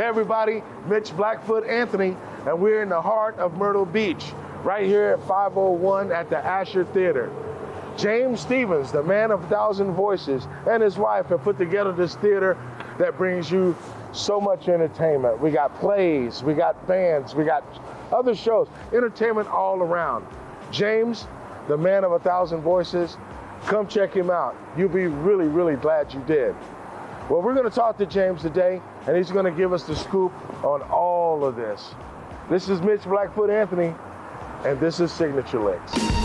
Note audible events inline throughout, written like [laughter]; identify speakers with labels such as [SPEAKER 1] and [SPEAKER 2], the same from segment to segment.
[SPEAKER 1] Hey everybody, Mitch Blackfoot Anthony, and we're in the heart of Myrtle Beach, right here at 501 at the Asher Theater. James Stephens, the man of a thousand voices, and his wife have put together this theater that brings you so much entertainment. We got plays, we got bands, we got other shows, entertainment all around. James, the man of a thousand voices, come check him out. You'll be really, really glad you did. Well, we're going to talk to James today, and he's going to give us the scoop on all of this. This is Mitch Blackfoot Anthony, and this is Signature Licks.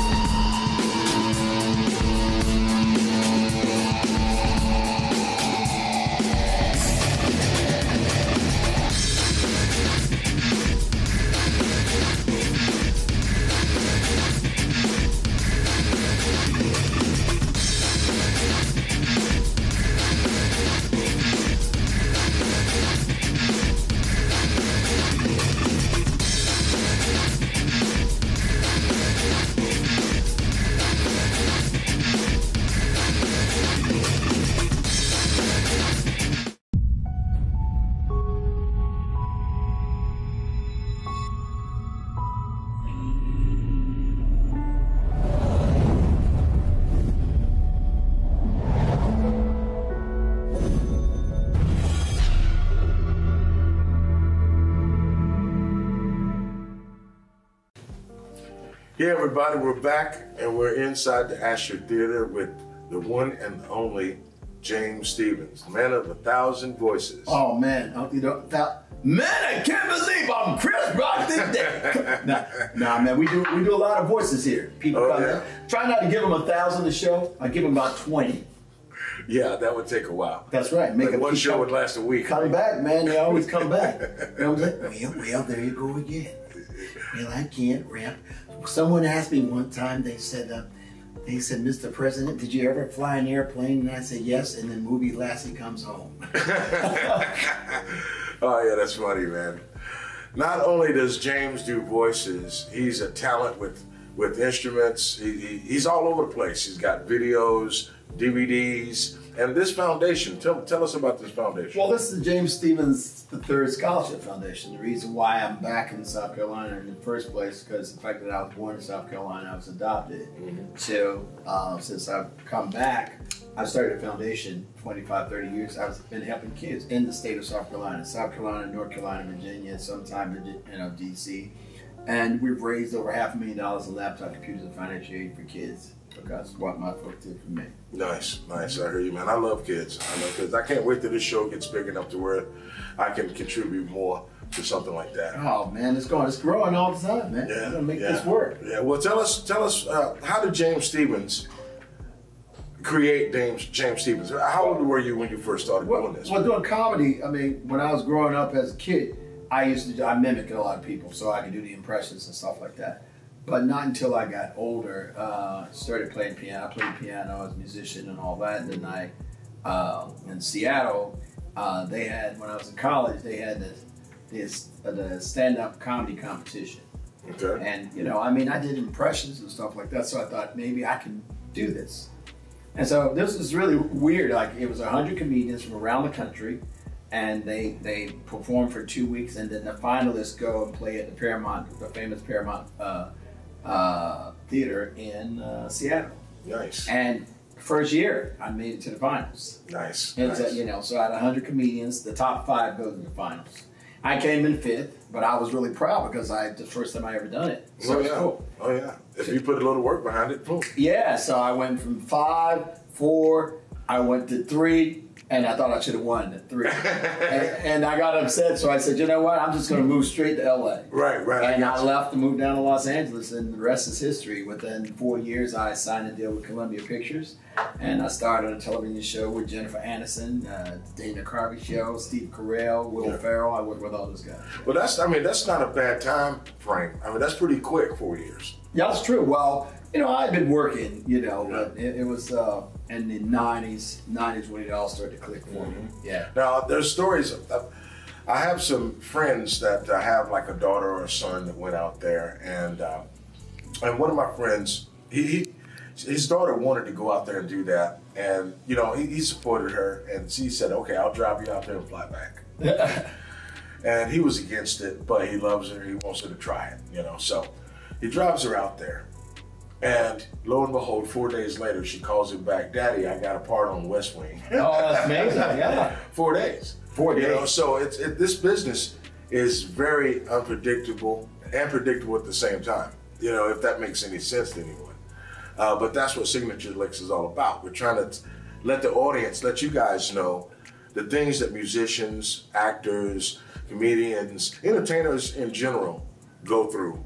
[SPEAKER 1] Yeah, everybody, we're back and we're inside the Asher Theater with the one and only James Stephens, man of a thousand voices.
[SPEAKER 2] Oh man, I- you know that. Man, I can't believe I'm Chris Rock this day. [laughs] nah, nah, man, we do we do a lot of voices here. People
[SPEAKER 1] Oh,
[SPEAKER 2] come
[SPEAKER 1] yeah?
[SPEAKER 2] Try not to give them a thousand a show. I give them about twenty.
[SPEAKER 1] Yeah, that would take a while.
[SPEAKER 2] That's right. Make
[SPEAKER 1] Like one show would last a week.
[SPEAKER 2] Come back, man. They always come back. You know what I'm saying? Well, well, there you go again. Well, I can't rap. Someone asked me one time. They said, uh, they said, Mr. President, did you ever fly an airplane? And I said yes. And then movie Lassie comes home. [laughs] [laughs]
[SPEAKER 1] Oh yeah, that's funny, man. Not only does James do voices, he's a talent with with instruments. He, he, he's all over the place. He's got videos, DVDs, and this foundation. Tell tell us about this foundation.
[SPEAKER 2] Well, this is the James Stephens the Third Scholarship Foundation. The reason why I'm back in South Carolina in the first place because the fact that I was born in South Carolina, I was adopted. So uh, since I've come back, I started a foundation 25, 30 years. I've been helping kids in the state of South Carolina, South Carolina, North Carolina, Virginia, sometime in you know DC, and we've raised over half a million dollars in laptop computers and financial aid for kids because what my folks did for me.
[SPEAKER 1] Nice, nice. I hear you, man. I love kids. I love kids. I can't wait till this show gets big enough to where I can contribute more to something like that.
[SPEAKER 2] Oh man, it's going, it's growing all the time, man.
[SPEAKER 1] Yeah,
[SPEAKER 2] We're gonna make
[SPEAKER 1] yeah.
[SPEAKER 2] this work.
[SPEAKER 1] Yeah. Well, tell us, tell us, uh, how did James Stephens create James James Stephens? How old were you when you first started
[SPEAKER 2] Well,
[SPEAKER 1] doing this?
[SPEAKER 2] well, doing comedy, I mean, when I was growing up as a kid, I used to do, I mimicked a lot of people, so I could do the impressions and stuff like that. But not until I got older, uh, started playing piano. I played piano as a musician and all that. And then I, uh, in Seattle, uh, they had when I was in college, they had this, this uh, the stand-up comedy competition.
[SPEAKER 1] Okay.
[SPEAKER 2] And you know, I mean, I did impressions and stuff like that, so I thought maybe I can do this. And so this is really weird. Like it was hundred comedians from around the country, and they they perform for two weeks, and then the finalists go and play at the Paramount, the famous Paramount uh, uh, Theater in uh, Seattle.
[SPEAKER 1] Nice.
[SPEAKER 2] And first year, I made it to the finals.
[SPEAKER 1] Nice.
[SPEAKER 2] And
[SPEAKER 1] nice.
[SPEAKER 2] so, you know, so out of 100 comedians, the top five go to the finals. I came in fifth, but I was really proud because I the first time I ever done it. So
[SPEAKER 1] oh yeah.
[SPEAKER 2] cool.
[SPEAKER 1] Oh yeah. If you put a little work behind it, boom.
[SPEAKER 2] Yeah, so I went from five, four, I went to three, and I thought I should have won at three. and, and I got upset, so I said, you know what? I'm just going to move straight to LA.
[SPEAKER 1] Right, right.
[SPEAKER 2] And
[SPEAKER 1] got
[SPEAKER 2] I left to move down to Los Angeles, and the rest is history. Within four years, I signed a deal with Columbia Pictures, and I started a television show with Jennifer Aniston, uh, Dana Carvey Show, Steve Carell, Will
[SPEAKER 1] Yeah.
[SPEAKER 2] Ferrell. I worked with all those guys.
[SPEAKER 1] Well, that's. I mean, that's not a bad time frame. I mean, that's pretty quick. Four years.
[SPEAKER 2] Yeah, that's true. Well, you know, I've been working, you know, but it, it was uh, in the 90s, 90s when it all started to click for me. Yeah.
[SPEAKER 1] Now, there's stories. Of, of- I have some friends that uh, have like a daughter or a son that went out there, and uh, and one of my friends, he, he his daughter wanted to go out there and do that, and you know he, he supported her, and she said, "Okay, I'll drive you out there and fly back." [laughs] and he was against it, but he loves her. He wants her to try it, you know. So he drives her out there, and lo and behold, four days later, she calls him back, "Daddy, I got a part on West Wing."
[SPEAKER 2] Oh, that's amazing! [laughs] Yeah,
[SPEAKER 1] four days.
[SPEAKER 2] Four
[SPEAKER 1] You know,
[SPEAKER 2] days.
[SPEAKER 1] so it's it, this business is very unpredictable and predictable at the same time. You know, if that makes any sense to anyone. Uh, but that's what Signature Licks is all about. We're trying to let the audience, let you guys know the things that musicians, actors, comedians, entertainers in general go through.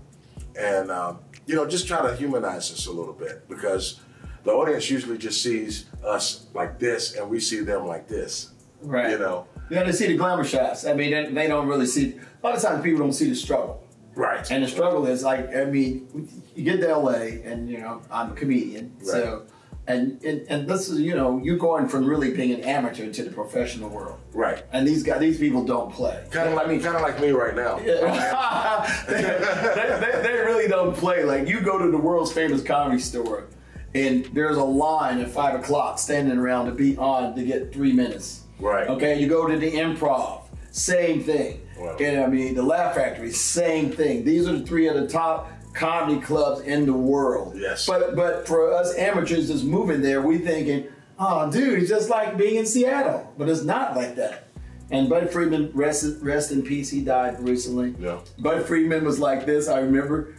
[SPEAKER 1] And, um, you know, just try to humanize us a little bit because the audience usually just sees us like this and we see them like this.
[SPEAKER 2] Right.
[SPEAKER 1] You know?
[SPEAKER 2] Got to see the glamour shots. I mean, they, they don't really see. A lot of times, people don't see the struggle.
[SPEAKER 1] Right.
[SPEAKER 2] And the struggle is like, I mean, you get to LA, and you know, I'm a comedian, so. And, and, and this is, you know, you're going from really being an amateur to the professional world.
[SPEAKER 1] Right.
[SPEAKER 2] And these guys, these people don't play.
[SPEAKER 1] Kind of like me, kind of like me right now. [laughs]
[SPEAKER 2] they, they, they, they really don't play. Like you go to the world's famous comedy store, and there's a line at five o'clock standing around to be on to get three minutes.
[SPEAKER 1] Right.
[SPEAKER 2] Okay. You go to the improv, same thing.
[SPEAKER 1] Wow.
[SPEAKER 2] And I mean the Laugh Factory, same thing. These are the three of the top comedy clubs in the world.
[SPEAKER 1] Yes.
[SPEAKER 2] But but for us amateurs just moving there, we thinking, oh, dude, it's just like being in Seattle. But it's not like that. And Bud Friedman, rest, rest in peace, he died recently.
[SPEAKER 1] Yeah.
[SPEAKER 2] Bud Friedman was like this. I remember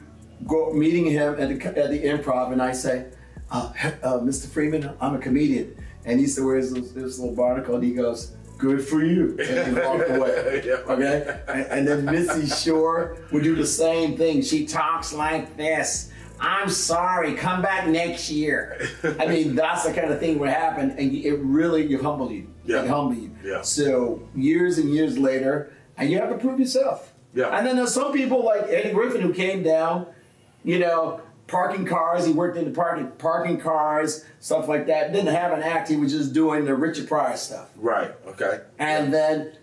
[SPEAKER 2] go, meeting him at the, at the improv, and I say, uh, uh, Mr. Freeman, I'm a comedian. And he still wears this, this little barnacle, and he goes, Good for you. And he walked away. [laughs]
[SPEAKER 1] Yeah.
[SPEAKER 2] Okay? And, and then Mitzi Shore would do the same thing. She talks like this. I'm sorry, come back next year. I mean, that's the kind of thing would happen, and it really, you humble you.
[SPEAKER 1] Yeah.
[SPEAKER 2] It humble you.
[SPEAKER 1] Yeah.
[SPEAKER 2] So years and years later, and you have to prove yourself.
[SPEAKER 1] Yeah.
[SPEAKER 2] And then there's some people like Eddie Griffin who came down, you know, parking cars. He worked in the parking parking cars, stuff like that. Didn't have an act. He was just doing the Richard Pryor stuff.
[SPEAKER 1] Right. Okay.
[SPEAKER 2] And then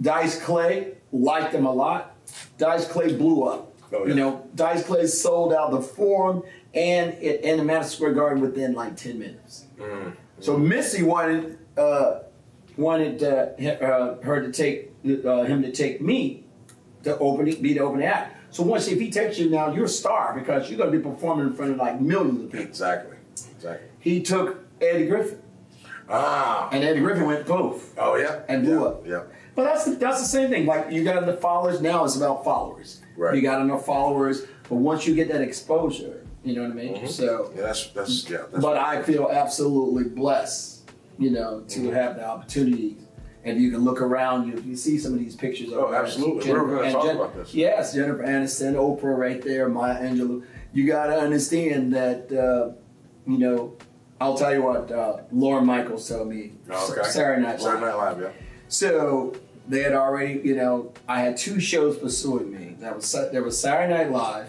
[SPEAKER 2] Dice Clay liked him a lot. Dice Clay blew up.
[SPEAKER 1] Oh, yeah.
[SPEAKER 2] You know, Dice Clay sold out the Forum and it, and the Madison Square Garden within like ten minutes.
[SPEAKER 1] Mm.
[SPEAKER 2] So Mitzi wanted uh, wanted uh, uh, her to take uh, him to take me to open be the opening act. So once if he takes you now, you're a star because you're going to be performing in front of like millions of people.
[SPEAKER 1] Exactly. Exactly.
[SPEAKER 2] He took Eddie Griffin,
[SPEAKER 1] Ah.
[SPEAKER 2] and Eddie Griffin went poof.
[SPEAKER 1] Oh yeah.
[SPEAKER 2] And blew
[SPEAKER 1] yeah.
[SPEAKER 2] up.
[SPEAKER 1] Yeah.
[SPEAKER 2] But that's the, that's the same thing. Like you got the followers now. It's about followers.
[SPEAKER 1] Right.
[SPEAKER 2] You got enough followers, but once you get that exposure, you know what I mean. So,
[SPEAKER 1] Yeah. That's that's yeah. That's
[SPEAKER 2] but I feel absolutely blessed, you know, to
[SPEAKER 1] Mm-hmm.
[SPEAKER 2] have the opportunity. And you can look around, you, you see some of these pictures.
[SPEAKER 1] Oh, absolutely. We were gonna
[SPEAKER 2] and
[SPEAKER 1] talk about this.
[SPEAKER 2] Yes, Jennifer Aniston, Oprah, right there, Maya Angelou. You got to understand that, uh, you know. I'll tell you what uh, Lorne Michaels told me.
[SPEAKER 1] Oh, okay.
[SPEAKER 2] Saturday Night Live.
[SPEAKER 1] Saturday Night Live. Yeah.
[SPEAKER 2] So they had already, you know, I had two shows pursuing me. That was there was Saturday Night Live,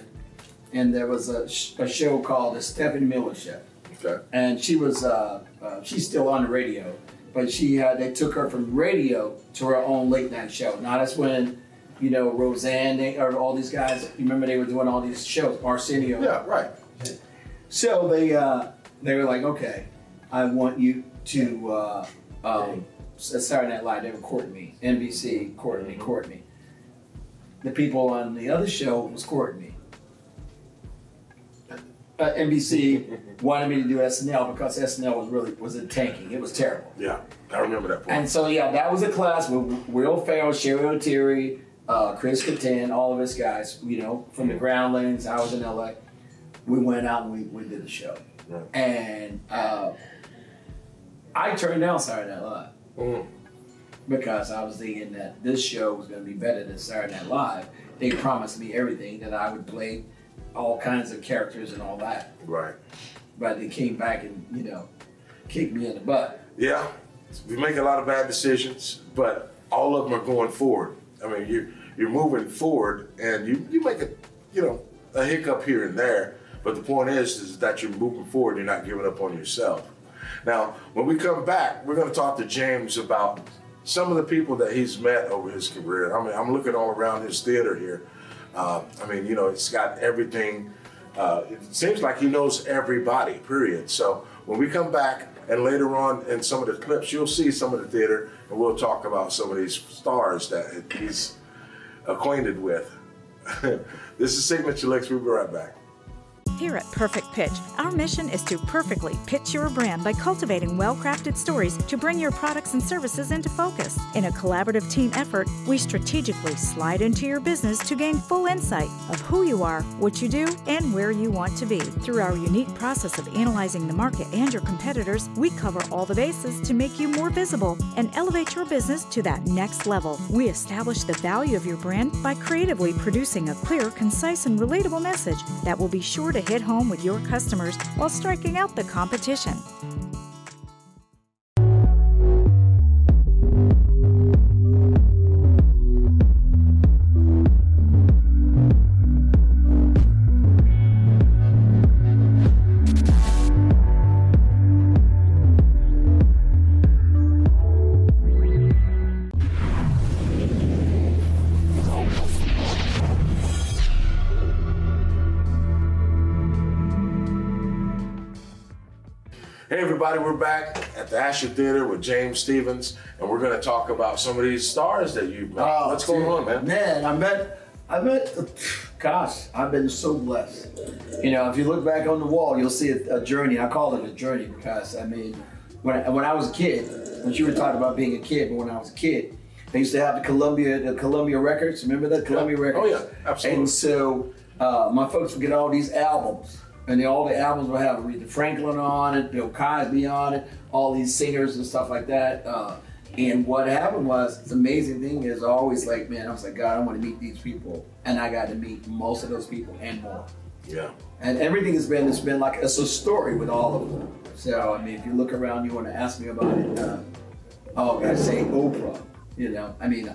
[SPEAKER 2] and there was a, a show called the Stephanie Miller Show,
[SPEAKER 1] Okay.
[SPEAKER 2] and she was uh, uh, she's still on the radio, but she had they took her from radio to her own late night show. Now that's when. You know, Roseanne, they, or all these guys. You remember they were doing all these shows, Arsenio.
[SPEAKER 1] Yeah. Right.
[SPEAKER 2] So they uh, they were like, okay, I want you to uh, um, Saturday Night Live. They were courting me. NBC courting me, courting me. The people on the other show was courting me. Uh, NBC [laughs] wanted me to do SNL because SNL was really was in tanking. It was terrible.
[SPEAKER 1] Yeah. I remember that point.
[SPEAKER 2] And so yeah, that was a class with Will Ferrell, Cheri Oteri, uh, Chris Kattan, all of us guys. You know, from the Groundlings. I was in LA. We went out and we, we did the show.
[SPEAKER 1] Right.
[SPEAKER 2] And uh, I turned down Saturday Night Live
[SPEAKER 1] Mm.
[SPEAKER 2] because I was thinking that this show was going to be better than Saturday Night Live. They promised me everything that I would play all kinds of characters and all that,
[SPEAKER 1] Right.
[SPEAKER 2] but they came back and you know kicked me in the butt.
[SPEAKER 1] Yeah. We make a lot of bad decisions, but all of them are going forward. I mean, you you're moving forward, and you you make a you know a hiccup here and there, but the point is is that you're moving forward. You're not giving up on yourself. Now, when we come back, we're going to talk to James about some of the people that he's met over his career. I mean, I'm looking all around his theater here. Uh, I mean, you know, it's got everything. Uh, it seems like he knows everybody, period. So when we come back and later on in some of the clips, you'll see some of the theater and we'll talk about some of these stars that he's acquainted with. [laughs] this is Signature Licks. We'll be right back.
[SPEAKER 3] Here at Perfect Pitch, our mission is to perfectly pitch your brand by cultivating well crafted stories to bring your products and services into focus. In a collaborative team effort, we strategically slide into your business to gain full insight of who you are, what you do, and where you want to be. Through our unique process of analyzing the market and your competitors, we cover all the bases to make you more visible and elevate your business to that next level. We establish the value of your brand by creatively producing a clear, concise, and relatable message that will be sure to hit home with your customers while striking out the competition.
[SPEAKER 1] Everybody, we're back at the Asher Theater with James Stephens, and we're going to talk about some of these stars that you've met.
[SPEAKER 2] Oh,
[SPEAKER 1] What's going on, man?
[SPEAKER 2] Man, I met, I met, gosh, I've been so blessed. You know, if you look back on the wall, you'll see a, a journey. I call it a journey because, I mean, when I, when I was a kid, when you were talking about being a kid, but when I was a kid, they used to have the Columbia, the Columbia Records. Remember that Columbia
[SPEAKER 1] Yeah.
[SPEAKER 2] Records?
[SPEAKER 1] Oh, yeah, absolutely.
[SPEAKER 2] And so uh, my folks would get all these albums, and they, all the albums would have Aretha Franklin on it, Bill Cosby on it, all these singers and stuff like that. Uh, and what happened was, the amazing thing is, always like, man, I was like, God, I want to meet these people, and I got to meet most of those people and more.
[SPEAKER 1] Yeah.
[SPEAKER 2] And everything has been, it's been like, it's a story with all of them. So, I mean, if you look around, you want to ask me about it. Uh, oh, I say Oprah. You know, I mean,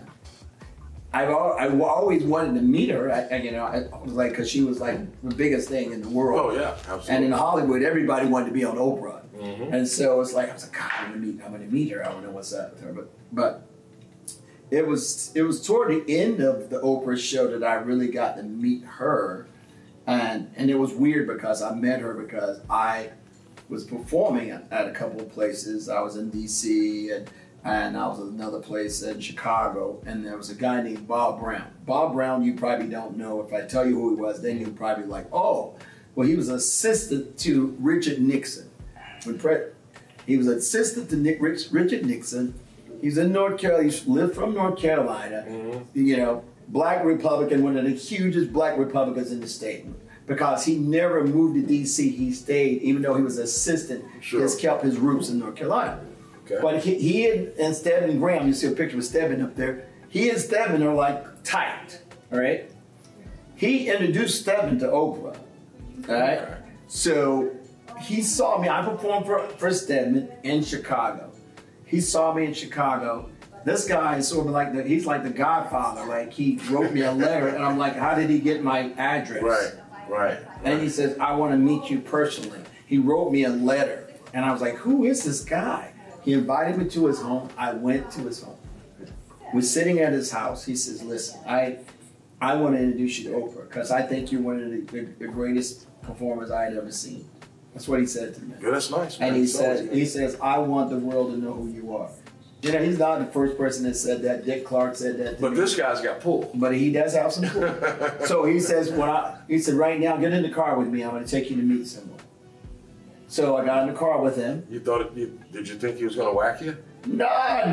[SPEAKER 2] I've al- I always wanted to meet her. I, I- you know, I was like, because she was like the biggest thing in the world.
[SPEAKER 1] Oh, yeah, absolutely.
[SPEAKER 2] And in Hollywood, everybody wanted to be on Oprah.
[SPEAKER 1] Mm-hmm.
[SPEAKER 2] And so it's like I was like, God, I'm gonna meet, I'm gonna meet her. I don't know what's up with her, but but it was it was toward the end of the Oprah show that I really got to meet her, and and it was weird because I met her because I was performing at, at a couple of places. I was in D.C. and and I was at another place in Chicago, and there was a guy named Bob Brown. Bob Brown, you probably don't know. If I tell you who he was, then you'll probably be like, oh, well, he was assistant to Richard Nixon. He was assistant to Nick, Rich, Richard Nixon. He's in North Carolina. He lived from North Carolina. Mm-hmm. You know, black Republican, one of the hugest black Republicans in the state. Because he never moved to D.C., he stayed, even though he was assistant.
[SPEAKER 1] Sure.
[SPEAKER 2] He has kept his roots in North Carolina.
[SPEAKER 1] Okay.
[SPEAKER 2] But he, he and, and Stedman Graham, you see a picture of Stedman up there. He and Stedman are like tight, all right? He introduced Stedman to Oprah, all right?
[SPEAKER 1] Okay.
[SPEAKER 2] So he saw me. I performed for, for Stedman in Chicago. He saw me in Chicago. This guy is sort of like the, he's like the godfather. Like he wrote me a letter, and I'm like, how did he get my address?
[SPEAKER 1] Right, right.
[SPEAKER 2] And he says, I want to meet you personally. He wrote me a letter. And I was like, who is this guy? He invited me to his home. I went to his home. We're sitting at his house. He says, listen, I I want to introduce you to Oprah because I think you're one of the, the, the greatest performers I had ever seen. That's what he said to me.
[SPEAKER 1] Good, that's nice, man.
[SPEAKER 2] And he
[SPEAKER 1] It's always
[SPEAKER 2] he says, I want the world to know who you are. You know, he's not the first person that said that. Dick Clark said that.
[SPEAKER 1] But
[SPEAKER 2] me
[SPEAKER 1] this guy's got pull.
[SPEAKER 2] but he does have some pull. [laughs] so he says, "When I," he said, "Right now, get in the car with me. I'm going to take you to meet someone." So I got in the car with him.
[SPEAKER 1] You thought, it, you, did you think he was going to whack you?
[SPEAKER 2] No,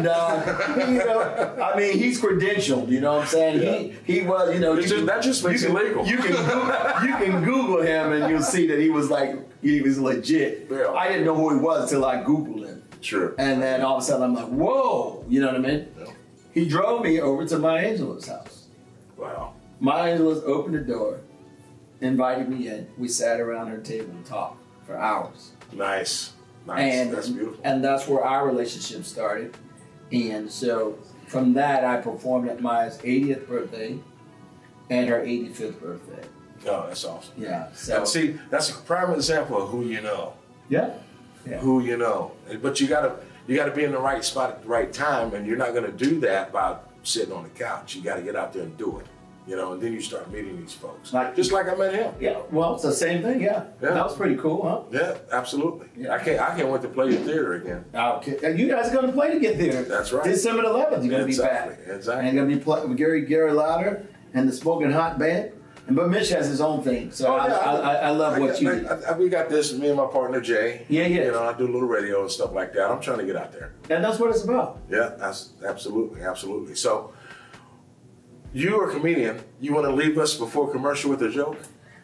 [SPEAKER 2] no, [laughs] you know, I mean, he's credentialed. You know what I'm saying? He he was, you know, you
[SPEAKER 1] just- that just makes
[SPEAKER 2] you
[SPEAKER 1] it
[SPEAKER 2] can,
[SPEAKER 1] legal.
[SPEAKER 2] You can Google, you can Google him and you'll see that he was like he was legit.
[SPEAKER 1] Yeah.
[SPEAKER 2] I didn't know who he was until I Googled him.
[SPEAKER 1] Sure.
[SPEAKER 2] And then all of a sudden I'm like, whoa, you know what I mean?
[SPEAKER 1] Yeah.
[SPEAKER 2] He drove me over to Maya Angelou's house.
[SPEAKER 1] Wow.
[SPEAKER 2] Maya Angelou's opened the door, invited me in. We sat around her table and talked for hours.
[SPEAKER 1] Nice. Nice.
[SPEAKER 2] And
[SPEAKER 1] that's beautiful.
[SPEAKER 2] and that's where our relationship started. And so from that I performed at Maya's 80th birthday and her 85th birthday.
[SPEAKER 1] No, that's awesome.
[SPEAKER 2] Yeah. So
[SPEAKER 1] And see, that's a prime example of who you know.
[SPEAKER 2] yeah. Yeah.
[SPEAKER 1] Who you know. But you gotta you gotta be in the right spot at the right time, and you're not gonna do that by sitting on the couch. You gotta get out there and do it. You know, and then you start meeting these folks.
[SPEAKER 2] Like-
[SPEAKER 1] just like I met him.
[SPEAKER 2] Yeah, well, it's the same thing. Yeah,
[SPEAKER 1] Yeah.
[SPEAKER 2] that was pretty cool, huh?
[SPEAKER 1] Yeah, absolutely.
[SPEAKER 2] Yeah.
[SPEAKER 1] I can't I can't wait to play the theater again.
[SPEAKER 2] Okay, you guys are going to play to get there.
[SPEAKER 1] That's right.
[SPEAKER 2] December 11th, you're going to
[SPEAKER 1] Exactly,
[SPEAKER 2] be back.
[SPEAKER 1] exactly.
[SPEAKER 2] And you're going to be playing with Gary Gary Lauder and the Smoking Hot Band. And but Mitch has his own thing, so
[SPEAKER 1] Oh,
[SPEAKER 2] I,
[SPEAKER 1] yeah,
[SPEAKER 2] I, I, I love what
[SPEAKER 1] got-
[SPEAKER 2] you do.
[SPEAKER 1] We got this, me and my partner Jay.
[SPEAKER 2] Yeah, yeah.
[SPEAKER 1] You know, I do a little radio and stuff like that. I'm trying to get out there.
[SPEAKER 2] And that's what it's about.
[SPEAKER 1] Yeah, that's absolutely, absolutely. So, you're a comedian. You want to leave us before commercial with a joke?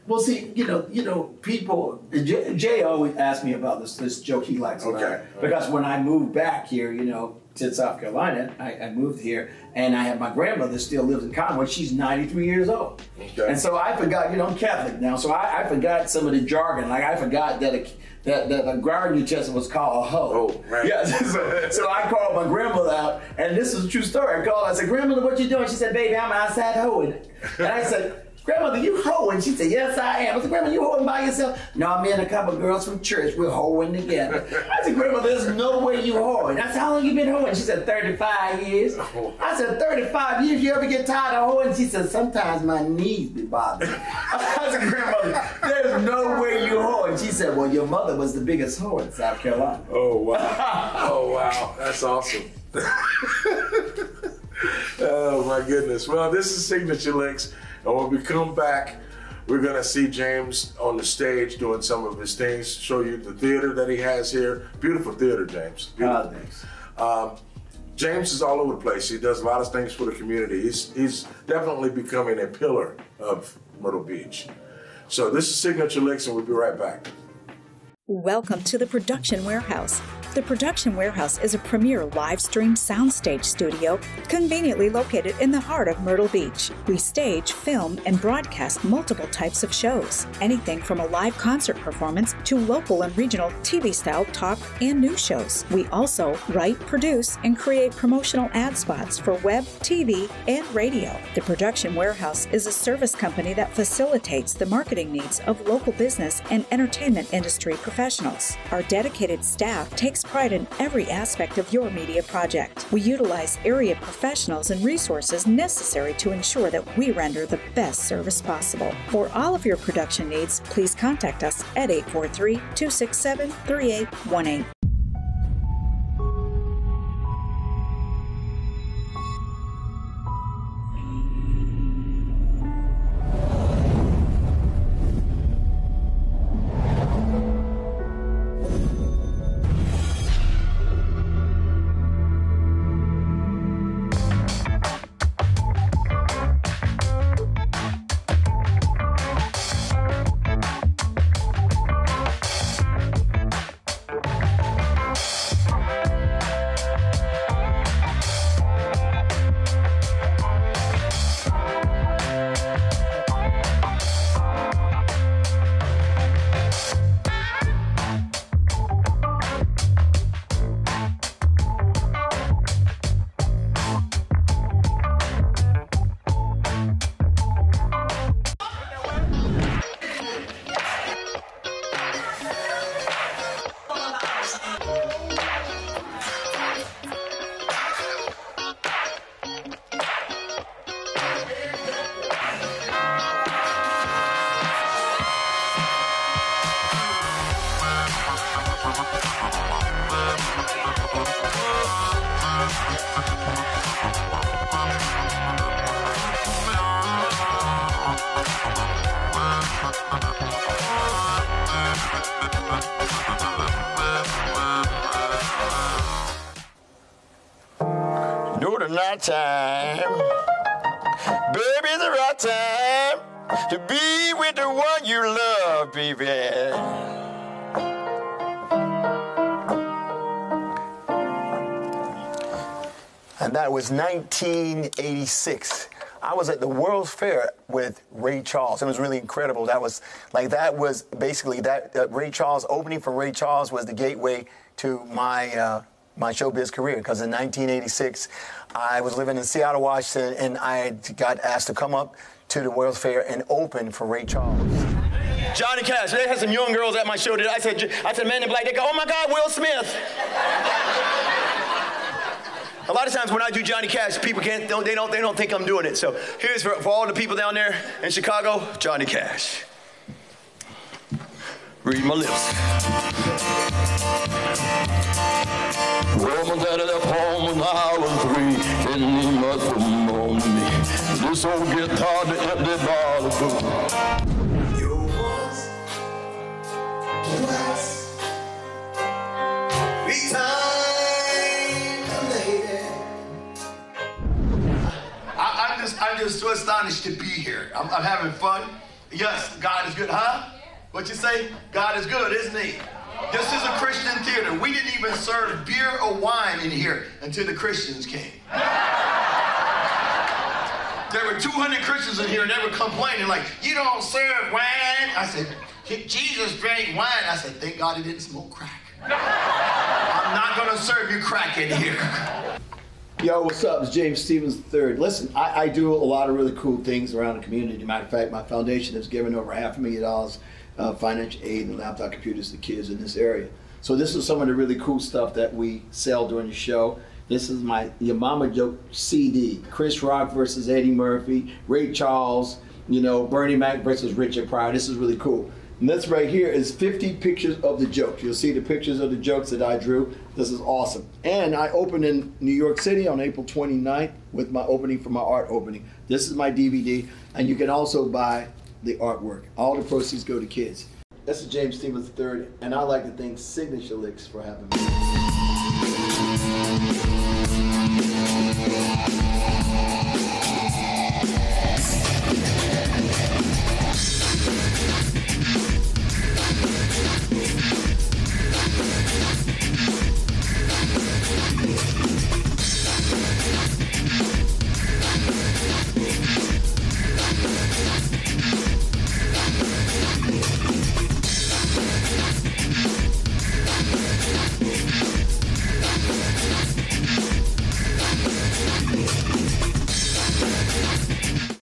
[SPEAKER 2] Well, see, you know, you know, people. Jay, Jay always asks me about this this joke he likes. about
[SPEAKER 1] Okay.
[SPEAKER 2] it. Because when I moved back here, you know, to South Carolina, I, I moved here, and I have my grandmother still lives in Conway. She's 93 years old,
[SPEAKER 1] Okay.
[SPEAKER 2] and so I forgot. You know, I'm Catholic now, so I, I forgot some of the jargon. Like I forgot that a, that that a garden utensil was called a hoe.
[SPEAKER 1] Oh.
[SPEAKER 2] Yeah. [laughs] So, so I called my grandmother out, and this is a true story. I called. I said, "Grandmother, what you doing?" She said, "Baby, I'm outside hoeing." And I said. Grandmother, you hoeing? She said, Yes, I am. I said, Grandma, you hoeing by yourself? No, me and a couple of girls from church, we're hoeing together. [laughs] I said, Grandma, there's no way you hoeing. I said, How long you been hoeing? She said, 35 years. Oh. I said, 35 years? You ever get tired of hoeing? She said, Sometimes my knees be bothering. [laughs] I said, Grandmother, no way you And She said, Well, your mother was the biggest hoe in South Carolina.
[SPEAKER 1] Oh wow! oh wow! That's awesome. [laughs] oh my goodness! Well, this is Signature Licks, and when we come back, we're gonna see James on the stage doing some of his things. Show you the theater that he has here. Beautiful theater, James. Beautiful.
[SPEAKER 2] Ah, thanks.
[SPEAKER 1] Um, James is all over the place. He does a lot of things for the community. He's he's definitely becoming a pillar of Myrtle Beach. So this is Signature Licks, and we'll be right back.
[SPEAKER 3] Welcome to the Production Warehouse. The Production Warehouse is a premier live stream soundstage studio conveniently located in the heart of Myrtle Beach. We stage, film, and broadcast multiple types of shows, anything from a live concert performance to local and regional TV style talk and news shows. We also write, produce, and create promotional ad spots for web, TV, and radio. The Production Warehouse is a service company that facilitates the marketing needs of local business and entertainment industry professionals. Our dedicated staff takes pride in every aspect of your media project. We utilize area professionals and resources necessary to ensure that we render the best service possible. For all of your production needs, please contact us at 843 267 3818.
[SPEAKER 4] Night time. Baby, the right time to be with the one you love, baby. And that was 1986. I was at the World's Fair with Ray Charles. It was really incredible. That was like that was basically that uh, Ray Charles opening for Ray Charles was the gateway to my uh, my showbiz career because in 1986 I was living in Seattle, Washington, and I got asked to come up to the World's Fair and open for Ray Charles. Johnny Cash. They had some young girls at my show. Today. I said, I said, Man in Black. They go, Oh my God, Will Smith. A lot of times when I do Johnny Cash, people can't, don't, they, don't, they don't think I'm doing it. So here's for, for all the people down there in Chicago Johnny Cash. Read my lips. Daddy left home when I was three, me. This old guitar, the empty bottle.
[SPEAKER 2] Astonished to be here. I'm, I'm having fun. Yes, God is good, huh? What you say? God is good, isn't He? This is a Christian theater. We didn't even serve beer or wine in here until the Christians came. There were 200 Christians in here and they were complaining like, you don't serve wine. I said, Jesus drank wine. I said, thank God he didn't smoke crack. I'm not gonna serve you crack in here. Yo, what's up? It's James Stephens III. Listen, I, I do a lot of really cool things around the community. Matter of fact, my foundation has given over half a million dollars uh, financial aid and laptop computers to kids in this area. So this is some of the really cool stuff that we sell during the show. This is my Your Mama Joke CD. Chris Rock versus Eddie Murphy, Ray Charles, you know, Bernie Mac versus Richard Pryor. This is really cool. And this right here is 50 pictures of the jokes. You'll see the pictures of the jokes that I drew. This is awesome. And I opened in New York City on April 29th with my opening for my art opening. This is my DVD, and you can also buy the artwork. All the proceeds go to kids. This is James Stephens III, and I'd like to thank Signature Licks for having me.